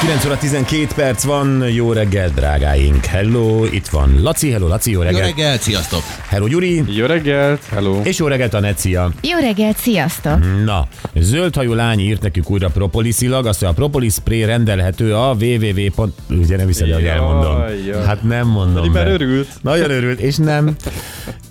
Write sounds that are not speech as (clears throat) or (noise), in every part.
9 óra 12 perc van, jó reggel, drágáink. Hello, itt van Laci, hello Laci, jó Jó reggel. sziasztok! Hello Gyuri, Jó reggelt, hello. és jó reggelt a Necia. Jó reggelt, sziasztok! Na, zöldhajú lány írt nekünk újra propoliszilag, azt, hogy a propolis spray rendelhető a www. Ugye nem hiszed, hogy elmondom. jaj. Hát nem mondom. Pedig már be. örült. Nagyon örült, és nem.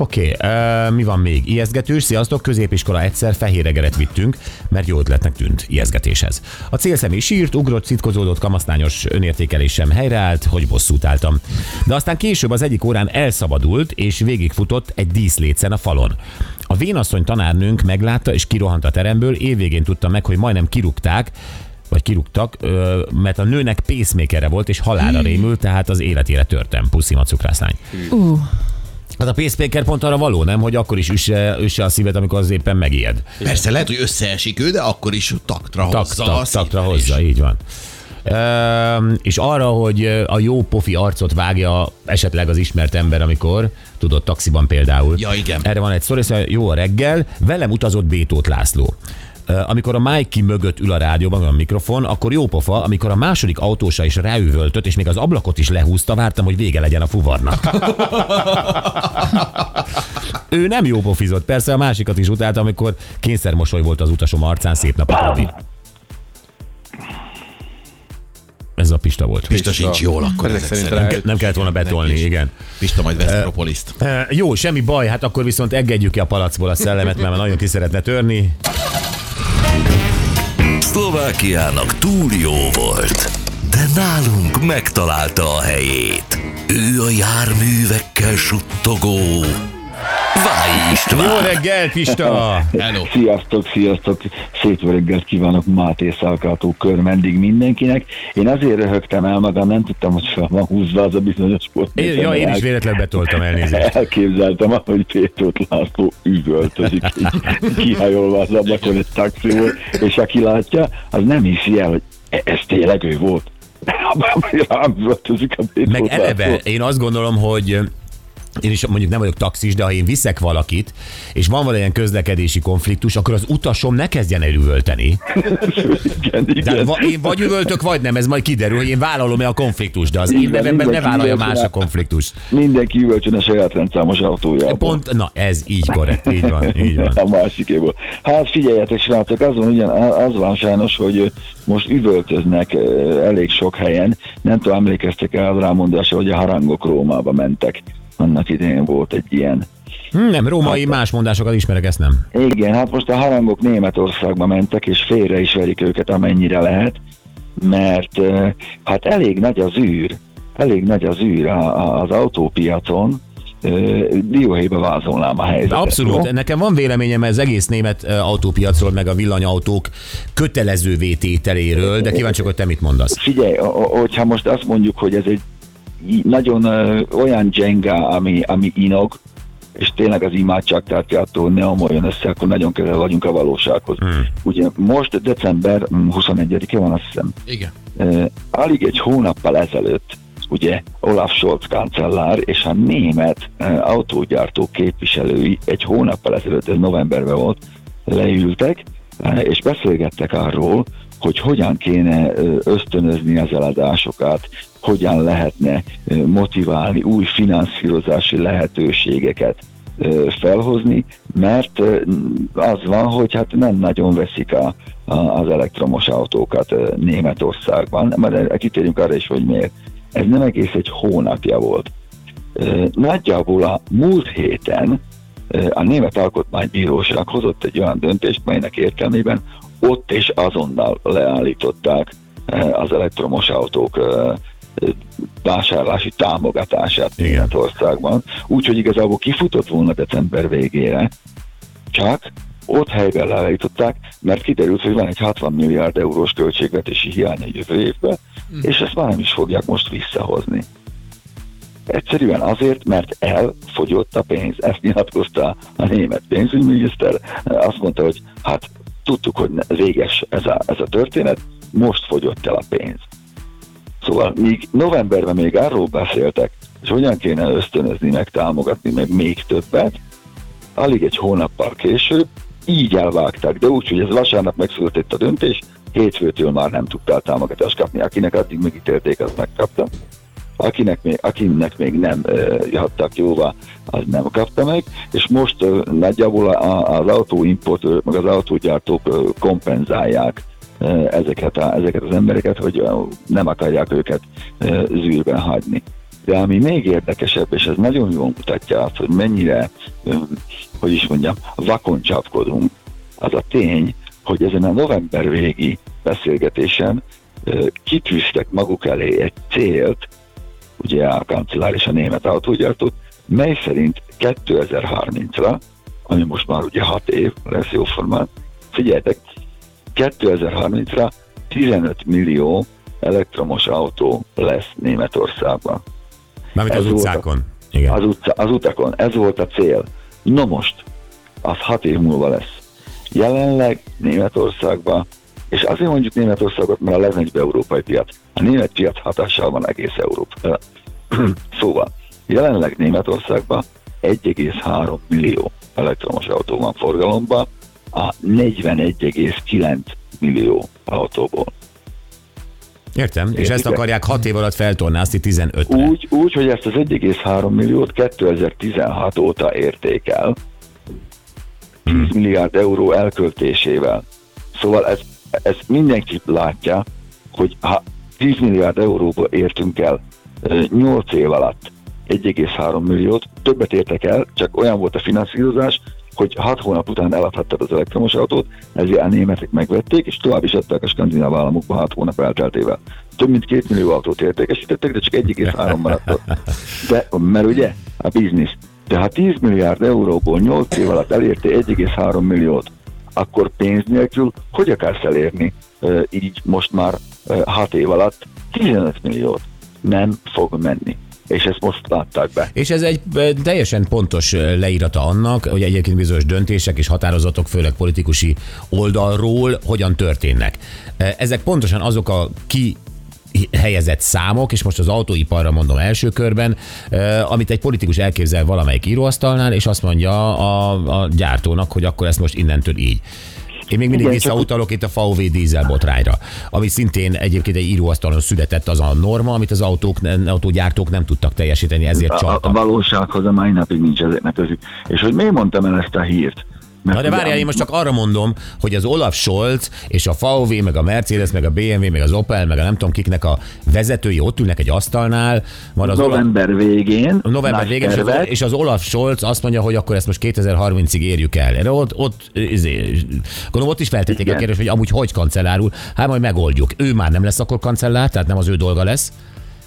Oké, okay, uh, mi van még? Ijesztgetős, sziasztok, középiskola egyszer fehér reggeret vittünk, mert jó ötletnek tűnt ijesztgetéshez. A célszemély sírt, ugrott, szitkozódott, kamasztányos önértékelésem helyreállt, hogy bosszút álltam. De aztán később az egyik órán elszabadult, és végigfutott egy díszlécen a falon. A vénasszony tanárnőnk meglátta, és kirohant a teremből, évvégén tudta meg, hogy majdnem kirúgták, vagy kirúgtak, mert a nőnek pacemakerre volt, és halára rémült, tehát az életére törtem. Puszi a cukrászlány. Ú, Hát a pacemaker pont arra való, nem? Hogy akkor is üsse, üsse a szíved, amikor az éppen megijed. Persze lehet, hogy összeesik ő, de akkor is taktra Tak, hozza a tak, taktra szívvelés. hozza, így van. Üm, és arra, hogy a jó pofi arcot vágja esetleg az ismert ember, amikor, tudod, taxiban például. Ja, igen. Erre van egy sztori, szóval jó a reggel, velem utazott Bétót László. Amikor a Mikey mögött ül a rádióban a mikrofon, akkor jó pofa, amikor a második autósa is ráüvöltött, és még az ablakot is lehúzta, vártam, hogy vége legyen a fuvarnak. ő nem jó pofizott, persze a másikat is utálta, amikor kényszermosoly volt az utasom arcán, szép napot Rodi. Ez a Pista volt. Pista sincs jól akkor Ezek szerint szerint. rá- Nem kellett volna betolni, is. igen. Pista majd vesz propoliszt. E, jó, semmi baj, hát akkor viszont engedjük ki a palacból a szellemet, mert már nagyon ki szeretne törni. Szlovákiának túl jó volt, de nálunk megtalálta a helyét. Ő a járművekkel suttogó Váj Jó István. reggel, Pista! Hello. Sziasztok, sziasztok! Szép jó reggelt kívánok Máté Szalkátó kör mendig mindenkinek. Én azért röhögtem el magam, nem tudtam, hogy fel van húzva az a bizonyos sport. Én, ja, én is véletlenül betoltam elnézést. Elképzeltem, ahogy Pétót László üvöltözik, kihajolva az ablakon egy taxiból, és aki látja, az nem hiszi el, hogy e- ez tényleg ő volt. Rám a Meg eleve, én azt gondolom, hogy én is mondjuk nem vagyok taxis, de ha én viszek valakit, és van valamilyen közlekedési konfliktus, akkor az utasom ne kezdjen el üvölteni. Igen, De igen. va- én vagy üvöltök, vagy nem, ez majd kiderül, hogy én vállalom-e a konfliktust, de az én Minden- nevemben ne vállalja más a konfliktust. Mindenki üvölcsön a saját rendszámos autójából. Pont, na ez így korrekt, így van, így van. A másikéból. Hát figyeljetek, srácok, az van, ugyan, az van sajnos, hogy most üvöltöznek elég sok helyen. Nem tudom, emlékeztek el az rámondásra, hogy a harangok Rómába mentek. Annak idején volt egy ilyen. Hm, nem, római más mondásokat ismerek, ezt nem. Igen, hát most a harangok Németországba mentek, és félre is verik őket, amennyire lehet, mert hát elég nagy az űr, elég nagy az űr az autópiacon, Ö, dióhéjbe vázolnám a helyzetet. jó? Abszolút, nekem van véleményem az egész német autópiacról, meg a villanyautók kötelező vétételéről, de kíváncsi, hogy te mit mondasz. Figyelj, hogyha most azt mondjuk, hogy ez egy nagyon olyan Jenga, ami, ami inog, és tényleg az imádság tartja attól, hogy ne omoljon össze, akkor nagyon közel vagyunk a valósághoz. Hmm. Ugye most december mm, 21-e van, azt hiszem. Igen. Uh, alig egy hónappal ezelőtt ugye Olaf Scholz kancellár és a német uh, autógyártó képviselői egy hónappal ezelőtt, ez novemberben volt, leültek, uh, és beszélgettek arról, hogy hogyan kéne ösztönözni az eladásokat, hogyan lehetne motiválni új finanszírozási lehetőségeket felhozni, mert az van, hogy hát nem nagyon veszik a, a, az elektromos autókat Németországban, mert kitérjünk arra is, hogy miért. Ez nem egész egy hónapja volt. Nagyjából a múlt héten a Német Alkotmánybíróság hozott egy olyan döntést, melynek értelmében ott és azonnal leállították az elektromos autók vásárlási támogatását. Németországban. Úgyhogy igazából kifutott volna december végére, csak ott helyben leállították, mert kiderült, hogy van egy 60 milliárd eurós költségvetési hiány a jövő évben, és ezt már nem is fogják most visszahozni. Egyszerűen azért, mert elfogyott a pénz. Ezt nyilatkozta a német pénzügyminiszter. Azt mondta, hogy hát tudtuk, hogy véges ez a, ez a történet, most fogyott el a pénz. Szóval míg novemberben még arról beszéltek, és hogyan kéne ösztönözni, meg támogatni, meg még többet, alig egy hónappal később így elvágták, de úgy, hogy ez vasárnap megszületett a döntés, hétfőtől már nem tudtál támogatást kapni, akinek addig megítélték, az megkapta. Akinek még, akinek még nem uh, hattak jóvá, az nem kapta meg, és most uh, nagyjából a, az autóimportőrök, meg az autógyártók uh, kompenzálják ezeket, a, ezeket az embereket, hogy nem akarják őket zűrben hagyni. De ami még érdekesebb, és ez nagyon jól mutatja azt, hogy mennyire, hogy is mondjam, vakon csapkodunk, az a tény, hogy ezen a november végi beszélgetésen kitűztek maguk elé egy célt, ugye a kancellár és a német autógyártót, mely szerint 2030-ra, ami most már ugye 6 év lesz jóformán, figyeljetek, 2030-ra 15 millió elektromos autó lesz Németországban. Mármint az utcákon. A, Igen. Az, utca, az utakon. Ez volt a cél. No most, az hat év múlva lesz. Jelenleg Németországban, és azért mondjuk Németországot, mert a legnagyobb európai piac. A német piac hatással van egész Európa. (clears throat) szóval, jelenleg Németországban 1,3 millió elektromos autó van forgalomban, a 41,9 millió autóból. Értem, és ezt akarják 6 év alatt feltornázni 15-re. Úgy, úgy, hogy ezt az 1,3 milliót 2016 óta értékel, 10 milliárd euró elköltésével. Szóval ez, ez mindenki látja, hogy ha 10 milliárd euróba értünk el 8 év alatt 1,3 milliót, többet értek el, csak olyan volt a finanszírozás, hogy hat hónap után eladhattad az elektromos autót, ezért a németek megvették, és tovább is adták a skandináv államokba hat hónap elteltével. Több mint két millió autót értékesítettek, de csak 1,3 maradt. De, mert ugye, a biznisz. Ha 10 milliárd euróból 8 év alatt elérte 1,3 milliót, akkor pénz nélkül hogy akarsz elérni így most már 6 év alatt 15 milliót? Nem fog menni és ezt most látták be. És ez egy teljesen pontos leírata annak, hogy egyébként bizonyos döntések és határozatok, főleg politikusi oldalról hogyan történnek. Ezek pontosan azok a ki helyezett számok, és most az autóiparra mondom első körben, amit egy politikus elképzel valamelyik íróasztalnál, és azt mondja a, a gyártónak, hogy akkor ezt most innentől így. Én még mindig Igen, visszautalok itt a VW dízel botrányra, ami szintén egyébként egy íróasztalon született az a norma, amit az autók, autógyártók nem tudtak teljesíteni, ezért csaltak. A, a valósághoz a mai napig nincs ezeknek közük. És hogy miért mondtam el ezt a hírt? Na de várjál, én most csak arra mondom, hogy az Olaf Scholz és a VW, meg a Mercedes, meg a BMW, meg az Opel, meg a nem tudom kiknek a vezetői ott ülnek egy asztalnál. Van az november Olaf... végén. November végén, az, és az Olaf Scholz azt mondja, hogy akkor ezt most 2030-ig érjük el. Erre ott, ott, izé, gondolom, ott is feltették a kérdést, hogy amúgy hogy kancellárul. Hát majd megoldjuk. Ő már nem lesz akkor kancellár, tehát nem az ő dolga lesz.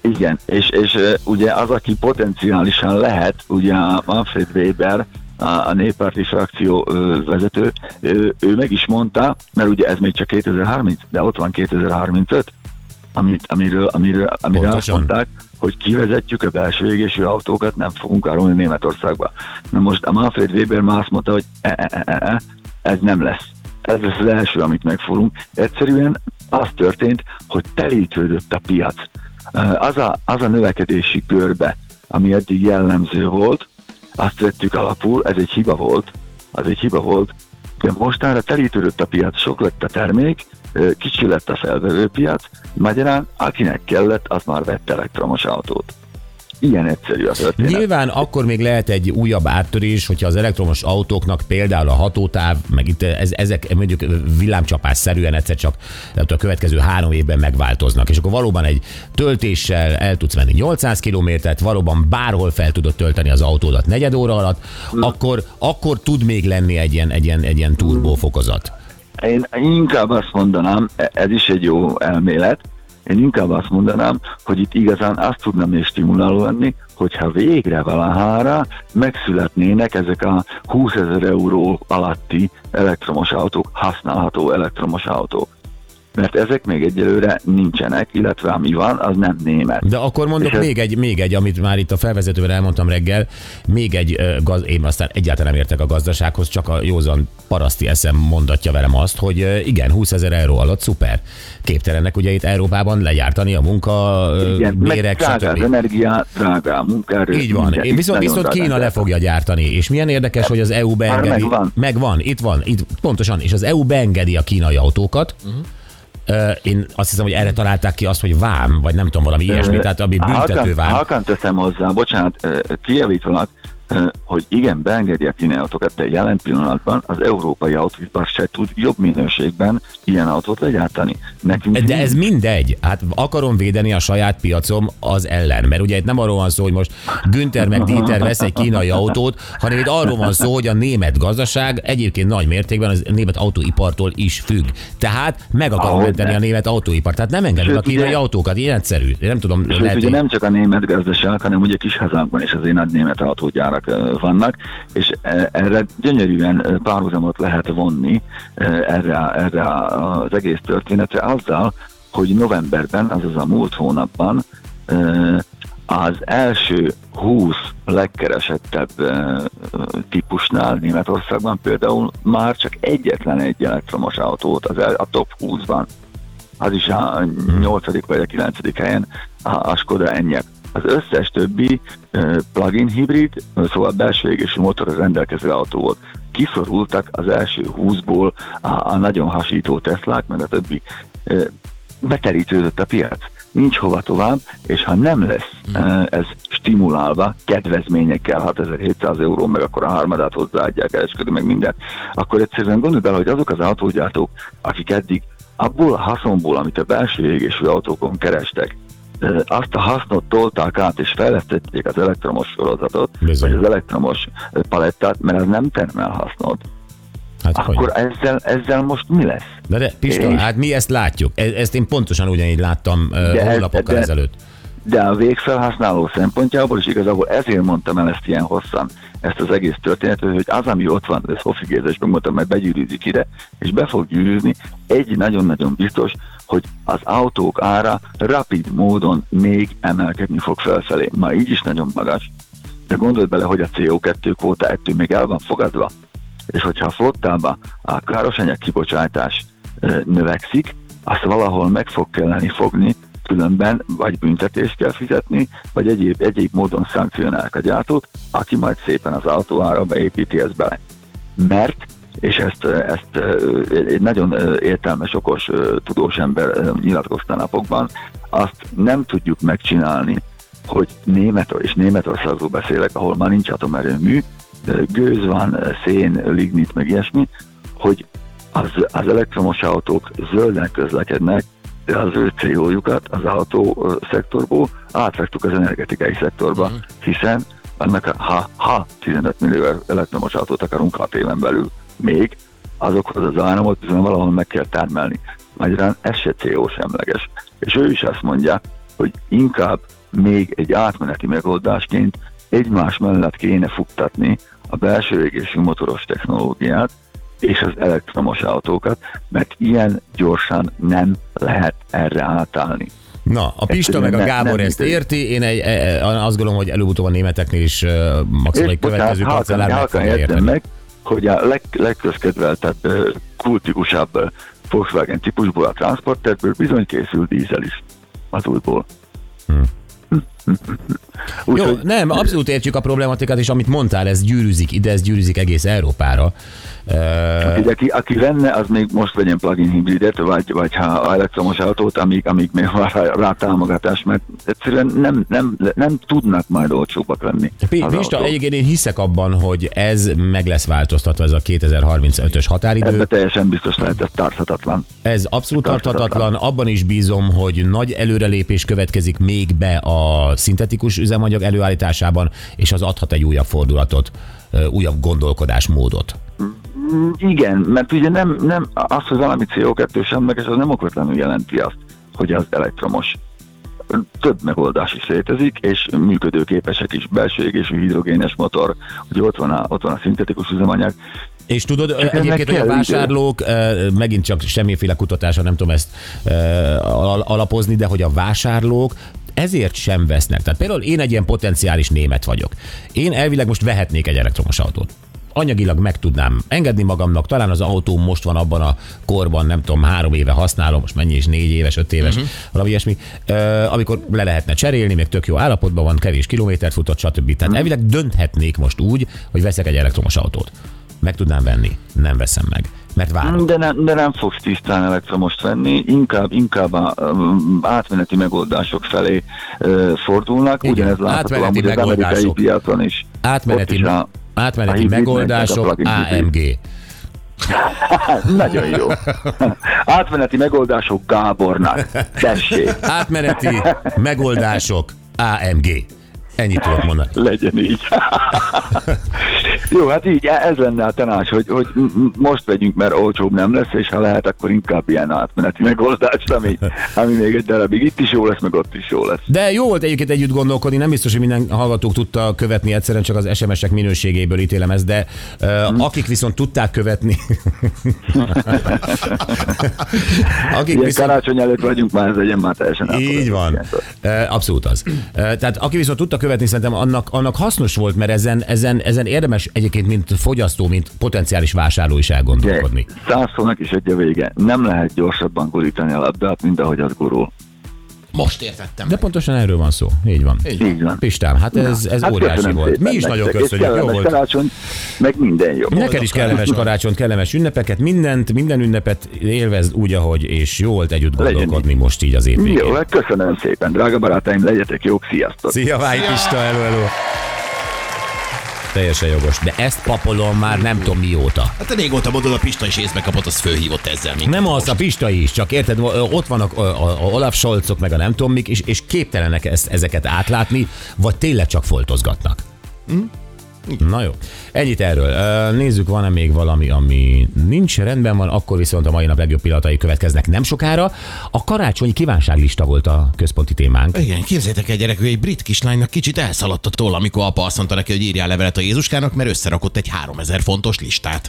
Igen, és, és ugye az, aki potenciálisan lehet, ugye a Manfred Weber, a, néppárti frakció vezető, ő, ő meg is mondta, mert ugye ez még csak 2030, de ott van 2035, amit, amiről, amiről, amiről azt mondták, hogy kivezetjük a belső égésű autókat, nem fogunk árulni Németországba. Na most a Manfred Weber már azt mondta, hogy e, e, e, e ez nem lesz. Ez lesz az első, amit megfogunk. Egyszerűen az történt, hogy telítődött a piac. Az a, az a növekedési körbe, ami eddig jellemző volt, azt vettük alapul, ez egy hiba volt, az egy hiba volt, de mostanra telítődött a piac, sok lett a termék, kicsi lett a felvevőpiac, magyarán akinek kellett, az már vett elektromos autót. Ilyen egyszerű a történet. Nyilván akkor még lehet egy újabb áttörés, hogyha az elektromos autóknak például a hatótáv, meg itt ez, ezek mondjuk villámcsapás szerűen egyszer csak a következő három évben megváltoznak, és akkor valóban egy töltéssel el tudsz menni 800 kilométert, valóban bárhol fel tudod tölteni az autódat negyed óra alatt, hmm. akkor, akkor tud még lenni egy ilyen, egy ilyen, egy ilyen turbófokozat. Én inkább azt mondanám, ez is egy jó elmélet, én inkább azt mondanám, hogy itt igazán azt tudna még stimuláló lenni, hogyha végre valahára megszületnének ezek a 20 ezer euró alatti elektromos autók, használható elektromos autók. Mert ezek még egyelőre nincsenek, illetve ami van, az nem német. De akkor mondok És ez- még egy, még egy, amit már itt a felvezetőben elmondtam reggel, még egy, gaz, én aztán egyáltalán nem értek a gazdasághoz, csak a józan paraszti eszem mondatja velem azt, hogy igen, 20 ezer euró alatt szuper. Képtelenek ugye itt Európában legyártani a munka, Igen, meg bérek, drága az energia, drága a munkaerő. Így van. minden. Én viszont, viszont drága. Kína le fogja gyártani. És milyen érdekes, hogy az EU beengedi. megvan. Megvan, itt van, itt pontosan. És az EU beengedi a kínai autókat. Uh-huh. Én azt hiszem, hogy erre találták ki azt, hogy vám, vagy nem tudom, valami ilyesmi, tehát ami büntető vám. halkan teszem hozzá, bocsánat, ö, hogy igen, beengedi a kínai autókat, de jelen pillanatban az európai autóipar se tud jobb minőségben ilyen autót legyártani. Nekünk De ez mindegy. Hát akarom védeni a saját piacom az ellen. Mert ugye itt nem arról van szó, hogy most Günther meg Dieter vesz egy kínai autót, hanem itt arról van szó, hogy a német gazdaság egyébként nagy mértékben az német autóipartól is függ. Tehát meg akarom menteni a német autóipart. Tehát nem engedem a kínai ugye- autókat. Ilyen egyszerű. Én nem tudom, Sőt, lehet, ugye nem csak a német gazdaság, hanem ugye kis hazánkban is azért nagy német autógyárak ö, vannak, és erre gyönyörűen párhuzamot lehet vonni erre, erre az egész történetre azzal, hogy novemberben, azaz a múlt hónapban az első 20 legkeresettebb típusnál Németországban például már csak egyetlen egy elektromos autót az el, a top 20-ban az is a 8. vagy a 9. helyen a Skoda Enyaq. Az összes többi plug-in hibrid, szóval belső égésű motorra rendelkező autó volt. Kiszorultak az első 20-ból a, a nagyon hasító Teslák, meg a többi. Ö, Beterítődött a piac. Nincs hova tovább, és ha nem lesz ö, ez stimulálva kedvezményekkel 6700 euró, meg akkor a harmadát hozzáadják eleskedő, meg mindent, akkor egyszerűen gondolj bele, hogy azok az autógyártók, akik eddig abból a haszonból, amit a belső égésű autókon kerestek, azt a hasznot tolták át és fejlesztették az elektromos sorozatot, Bizony. vagy az elektromos palettát, mert az nem termel hasznot. Hát hogy? Akkor ezzel, ezzel most mi lesz? De, de Pista, És- hát mi ezt látjuk. E- Ezt én pontosan ugyanígy láttam De ez- hónapokkal de- ezelőtt. De a végfelhasználó szempontjából, és igazából ezért mondtam el ezt ilyen hosszan, ezt az egész történetet, hogy az, ami ott van, ez Hofi Géza is megmondtam, mert begyűrűzik ide, és be fog gyűrűzni, egy nagyon-nagyon biztos, hogy az autók ára rapid módon még emelkedni fog felfelé. Ma így is nagyon magas, de gondolj bele, hogy a CO2 kvóta ettől még el van fogadva, és hogyha a flottába a károsanyag kibocsátás növekszik, azt valahol meg fog kelleni fogni, különben vagy büntetést kell fizetni, vagy egyéb, egyéb módon szankcionálják a gyártót, aki majd szépen az autóára beépíti ezt bele. Mert és ezt, ezt egy nagyon értelmes, okos, tudós ember nyilatkozta napokban, azt nem tudjuk megcsinálni, hogy német, és Németországról beszélek, ahol már nincs atomerőmű, gőz van, szén, lignit, meg ilyesmi, hogy az, az elektromos autók zölden közlekednek, az ő CO-jukat az autó szektorból átvettük az energetikai szektorba, hiszen annak, a- ha, ha 15 millió elektromos autót akarunk 6 éven belül még, azokhoz az áramot bizony valahol meg kell termelni. Magyarán ez se CO semleges. És ő is azt mondja, hogy inkább még egy átmeneti megoldásként egymás mellett kéne futtatni a belső égésű motoros technológiát és az elektromos autókat, mert ilyen gyorsan nem lehet erre átállni. Na, a Pista meg a Gábor nem ezt érti, én egy, e, e, azt gondolom, hogy előbb-utóbb a németeknél is ö, maximum egy következő kancellár meg fogja érteni. meg, hogy a leg, legközkedveltebb, kultikusabb Volkswagen típusból a transporterből bizony készül dízel is az újból. (laughs) Jó, Úgyhogy nem, abszolút értjük a problematikát, és amit mondtál, ez gyűrűzik ide, ez gyűrűzik egész Európára. Ugye, aki, aki venne, az még most vegyen plug-in hibridet, vagy, vagy ha elektromos autót, amíg, amíg még van rá, rá támogatás, mert egyszerűen nem, nem, nem tudnak majd olcsóbbak lenni. Pista, egyébként én hiszek abban, hogy ez meg lesz változtatva, ez a 2035-ös határidő. Ebben teljesen biztos lehet, ez tarthatatlan. Ez abszolút Tarthatatlan. tarthatatlan. Abban is bízom, hogy nagy előrelépés következik még be a szintetikus üzemanyag előállításában, és az adhat egy újabb fordulatot, újabb gondolkodásmódot. Mm, Igen, mert ugye nem, nem az, hogy valami CO2 semleges, az nem okvetlenül jelenti azt, hogy az elektromos. több megoldás is létezik, és működőképesek is, belső égésű hidrogénes motor, hogy ott van a, ott van a szintetikus üzemanyag, És tudod ennek egyébként, hogy a idő. vásárlók, eh, megint csak semmiféle kutatásra nem tudom ezt al- alapozni, de hogy a vásárlók ezért sem vesznek. Tehát például én egy ilyen potenciális német vagyok. Én elvileg most vehetnék egy elektromos autót. Anyagilag meg tudnám engedni magamnak, talán az autóm most van abban a korban, nem tudom, három éve használom, most mennyi is, négy éves, öt éves, uh-huh. valami ilyesmi, amikor le lehetne cserélni, még tök jó állapotban van, kevés kilométert futott, stb. Tehát elvileg dönthetnék most úgy, hogy veszek egy elektromos autót. Meg tudnám venni, nem veszem meg, mert várok. De, ne, de nem fogsz tisztán elektromost venni, inkább, inkább a um, átmeneti megoldások felé uh, fordulnak. Igen, Ugyanez látható átmeneti amúgy az amerikai piacon is. Átmeneti, is a, a átmeneti hibrid megoldások, meg a. AMG. (laughs) Nagyon jó. (laughs) Átmeneti megoldások Gábornak. Tessék, Átmeneti megoldások AMG. Ennyit tudok mondani. legyen így. (laughs) jó, hát így, ez lenne a tanács, hogy, hogy most vegyünk, mert olcsóbb nem lesz, és ha lehet, akkor inkább ilyen átmeneti megoldást, ami, ami még egy darabig itt is jó lesz, meg ott is jó lesz. De jó volt egyébként együtt gondolkodni, nem biztos, hogy minden hallgatók tudta követni, egyszerűen csak az SMS-ek minőségéből ítélem ezt, de uh, akik viszont tudták követni, (laughs) akik Ilyen viszont karácsony előtt vagyunk, már ez legyen már teljesen Így van. E, Abszolút az. Tehát aki viszont tudta követni, szerintem annak, annak hasznos volt, mert ezen, ezen, ezen érdemes egyébként, mint fogyasztó, mint potenciális vásárló is elgondolkodni. száz szónak is egy a vége. Nem lehet gyorsabban gurítani a labdát, mint ahogy az gurul. Most értettem. De pontosan erről van szó. Így van. Így van. Pistám, hát ez, ez Hát óriási köszönöm volt. Mi is nagyon és köszönjük. Jó volt. karácsony, meg minden jó. Neked is kellemes karácsonyt, kellemes ünnepeket, mindent, minden ünnepet élvezd úgy, ahogy, és jó volt együtt Legyen gondolkodni most így az évvégén. Jó, hát köszönöm szépen, drága barátaim, legyetek jók, sziasztok! Szia, Váj Pista, hello, hello. Teljesen jogos. De ezt papolom már nem tudom mióta. Hát régóta mondod, a Pista is észbe kapott, az fölhívott ezzel. Nem az, a Pista is, csak érted, ott vannak a, a, a Olaf Scholzok, meg a nem tudom mik, és, és képtelenek ezt, ezeket átlátni, vagy tényleg csak foltozgatnak. Na jó, ennyit erről. Nézzük, van-e még valami, ami nincs rendben van, akkor viszont a mai nap legjobb pillanatai következnek nem sokára. A karácsonyi kívánságlista volt a központi témánk. Igen, képzeljétek egy gyerek, egy brit kislánynak kicsit elszaladt a toll, amikor apa azt mondta neki, hogy írjál levelet a Jézuskának, mert összerakott egy 3000 fontos listát.